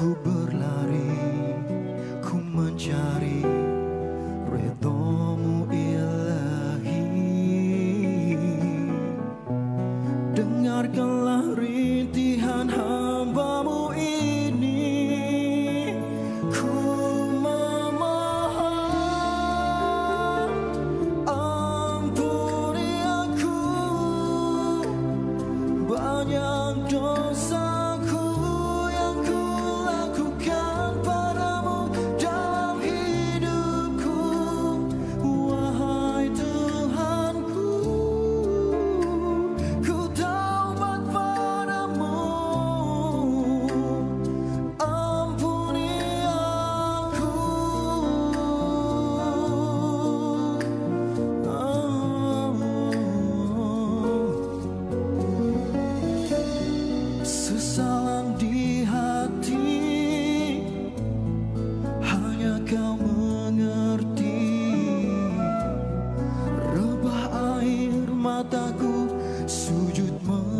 Ku berlari, ku mencari redomu ilahi. Dengarkan vücut mu?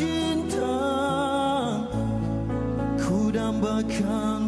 cinta ku dambakan